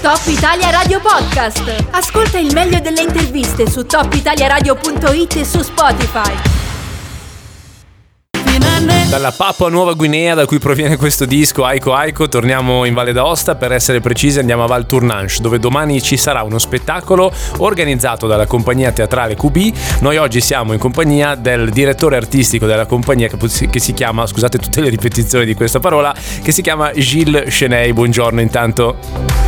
Top Italia Radio Podcast. Ascolta il meglio delle interviste su topitaliaradio.it e su Spotify. Dalla Papua Nuova Guinea da cui proviene questo disco Aiko Aiko torniamo in Valle d'Aosta per essere precisi andiamo a Val Tournanche dove domani ci sarà uno spettacolo organizzato dalla compagnia teatrale QB noi oggi siamo in compagnia del direttore artistico della compagnia che si chiama scusate tutte le ripetizioni di questa parola che si chiama Gilles Cheney buongiorno intanto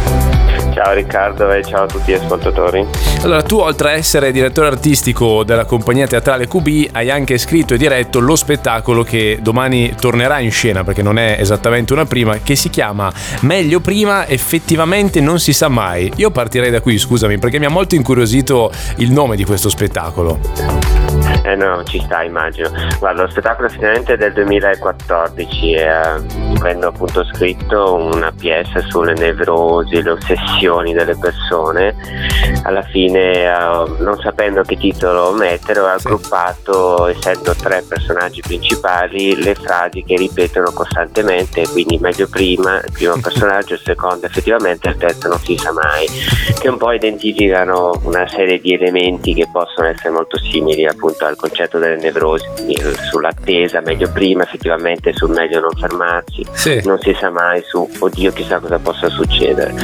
Ciao Riccardo e ciao a tutti gli ascoltatori. Allora, tu oltre a essere direttore artistico della compagnia teatrale QB, hai anche scritto e diretto lo spettacolo che domani tornerà in scena, perché non è esattamente una prima, che si chiama Meglio prima, effettivamente non si sa mai. Io partirei da qui, scusami, perché mi ha molto incuriosito il nome di questo spettacolo. Eh no, ci sta, immagino. Guarda, lo spettacolo finalmente è del 2014 e eh, avendo appunto scritto una pièce sulle nevrosi, le ossessioni delle persone, alla fine, eh, non sapendo che titolo mettere, ho aggruppato, essendo tre personaggi principali, le frasi che ripetono costantemente, quindi meglio prima, il primo personaggio, il secondo effettivamente, il terzo non si sa mai, che un po' identificano una serie di elementi che possono essere molto simili appunto al concetto delle nevrosi, sull'attesa, meglio prima, effettivamente sul meglio non fermarsi, sì. non si sa mai su oddio chissà cosa possa succedere.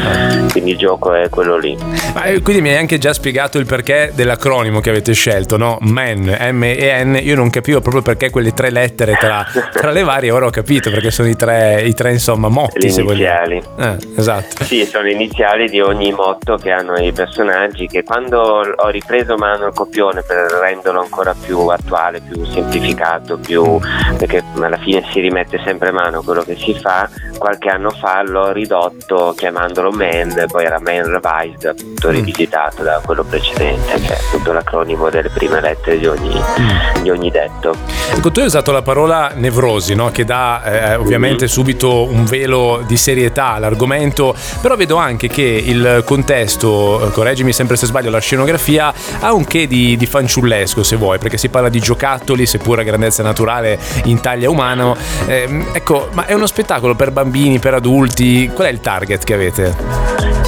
Quindi il gioco è quello lì. Ma, eh, quindi mi hai anche già spiegato il perché dell'acronimo che avete scelto, no? MEN, M e N, io non capivo proprio perché quelle tre lettere tra, tra le varie, ora ho capito perché sono i tre, i tre insomma motti. Le iniziali. Eh, esatto. Sì, sono iniziali di ogni motto che hanno i personaggi che quando ho ripreso mano il copione per renderlo ancora più attuale, più semplificato, più, perché alla fine si rimette sempre in mano quello che si fa. Qualche anno fa l'ho ridotto chiamandolo Man, poi era Man Revised, appunto mm. rivisitato da quello precedente, che è appunto l'acronimo delle prime lettere di ogni, mm. di ogni detto. Ecco, tu hai usato la parola nevrosi, no? che dà eh, ovviamente mm-hmm. subito un velo di serietà all'argomento, però vedo anche che il contesto, correggimi sempre se sbaglio, la scenografia ha un che di, di fanciullesco se vuoi, perché si parla di giocattoli, seppur a grandezza naturale in taglia umano. Eh, ecco, ma è uno spettacolo per bambini, per adulti? Qual è il target che avete?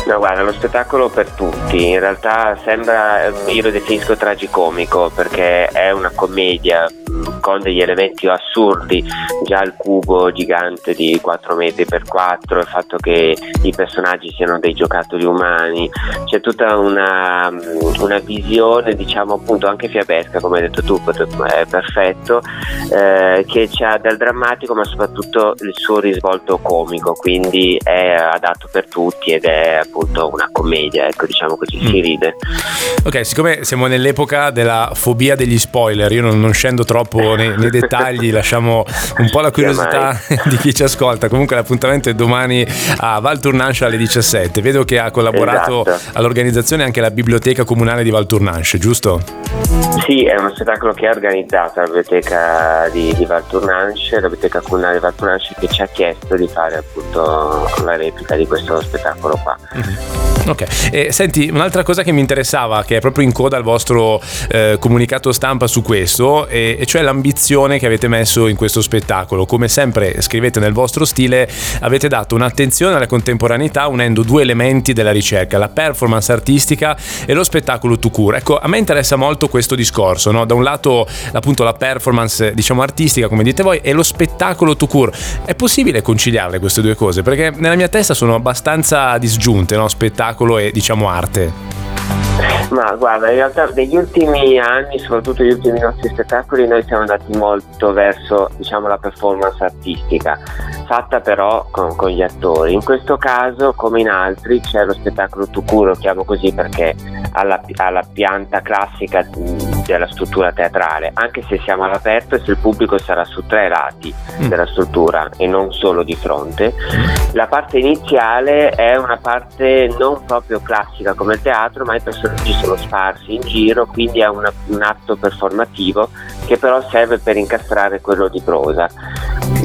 No, guarda, è uno spettacolo per tutti. In realtà sembra, io lo definisco tragicomico perché è una commedia con degli elementi assurdi, già il cubo gigante di 4 metri per 4, il fatto che i personaggi siano dei giocattoli umani, c'è tutta una, una visione diciamo appunto anche fiabesca come hai detto tu, è perfetto, eh, che ha del drammatico ma soprattutto il suo risvolto comico, quindi è adatto per tutti ed è appunto una commedia, ecco diciamo così, mm. si ride. Ok, siccome siamo nell'epoca della fobia degli spoiler, io non, non scendo troppo nei, nei, dettagli, lasciamo un po' la curiosità di chi ci ascolta. Comunque l'appuntamento è domani a Val Tournanche alle 17. Vedo che ha collaborato esatto. all'organizzazione anche la Biblioteca Comunale di Val Tournanche, giusto? Sì, è uno spettacolo che ha organizzato la Biblioteca di, di Val Tournanche, la Biblioteca Comunale di Val Tournanche che ci ha chiesto di fare appunto la replica di questo spettacolo qua. Mm-hmm. Ok, e senti, un'altra cosa che mi interessava, che è proprio in coda al vostro eh, comunicato stampa su questo, e, e, cioè l'ambizione che avete messo in questo spettacolo. Come sempre scrivete nel vostro stile, avete dato un'attenzione alla contemporaneità unendo due elementi della ricerca, la performance artistica e lo spettacolo to cure. Ecco, a me interessa molto questo discorso, no? da un lato appunto la performance diciamo artistica, come dite voi, e lo spettacolo to cure. È possibile conciliarle queste due cose? Perché nella mia testa sono abbastanza disgiunte, no? spettacolo e diciamo arte? Ma guarda, in realtà negli ultimi anni, soprattutto negli ultimi nostri spettacoli, noi siamo andati molto verso diciamo, la performance artistica, fatta però con, con, gli attori. In questo caso, come in altri, c'è lo spettacolo Tucuro, chiamo così perché ha la, ha la pianta classica della struttura teatrale, anche se siamo all'aperto e se il pubblico sarà su tre lati mm. della struttura e non solo di fronte. La parte iniziale è una parte non proprio classica come il teatro, ma i personaggi sono sparsi in giro, quindi è una, un atto performativo che però serve per incastrare quello di prosa.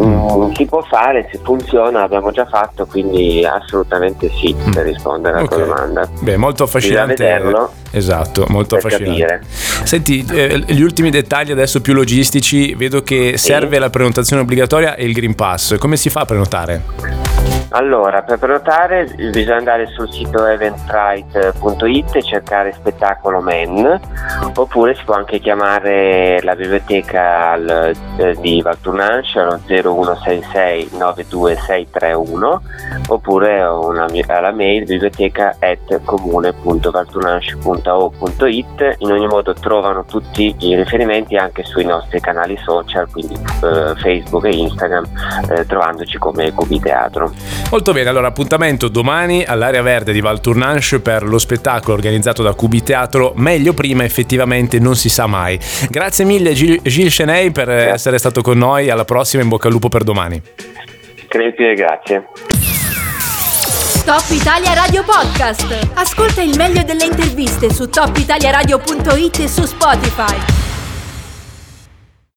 Mm, si può fare, se funziona, l'abbiamo già fatto, quindi assolutamente sì mm. per rispondere alla okay. tua domanda. Beh, molto affascinante. vederlo. Esatto, molto affascinante. Capire. Senti, eh, gli ultimi dettagli adesso più logistici, vedo che serve sì. la prenotazione obbligatoria e il Green Pass. Come si fa a prenotare? Allora, per prenotare bisogna andare sul sito eventbrite.it e cercare spettacolo Men, oppure si può anche chiamare la biblioteca al, eh, di Valtournanche allo 0166 92631 oppure una, alla mail biblioteca at comune.valtournanche.o.it. In ogni modo trovano tutti i riferimenti anche sui nostri canali social, quindi eh, Facebook e Instagram, eh, trovandoci come Cubi Teatro. Molto bene, allora appuntamento domani all'area verde di Valtournanche per lo spettacolo organizzato da Cubi Teatro, meglio prima effettivamente non si sa mai. Grazie mille Gilles Cheney per grazie. essere stato con noi, alla prossima, in bocca al lupo per domani. Crepi grazie. Top Italia Radio Podcast. Ascolta il meglio delle interviste su topitaliaradio.it e su Spotify.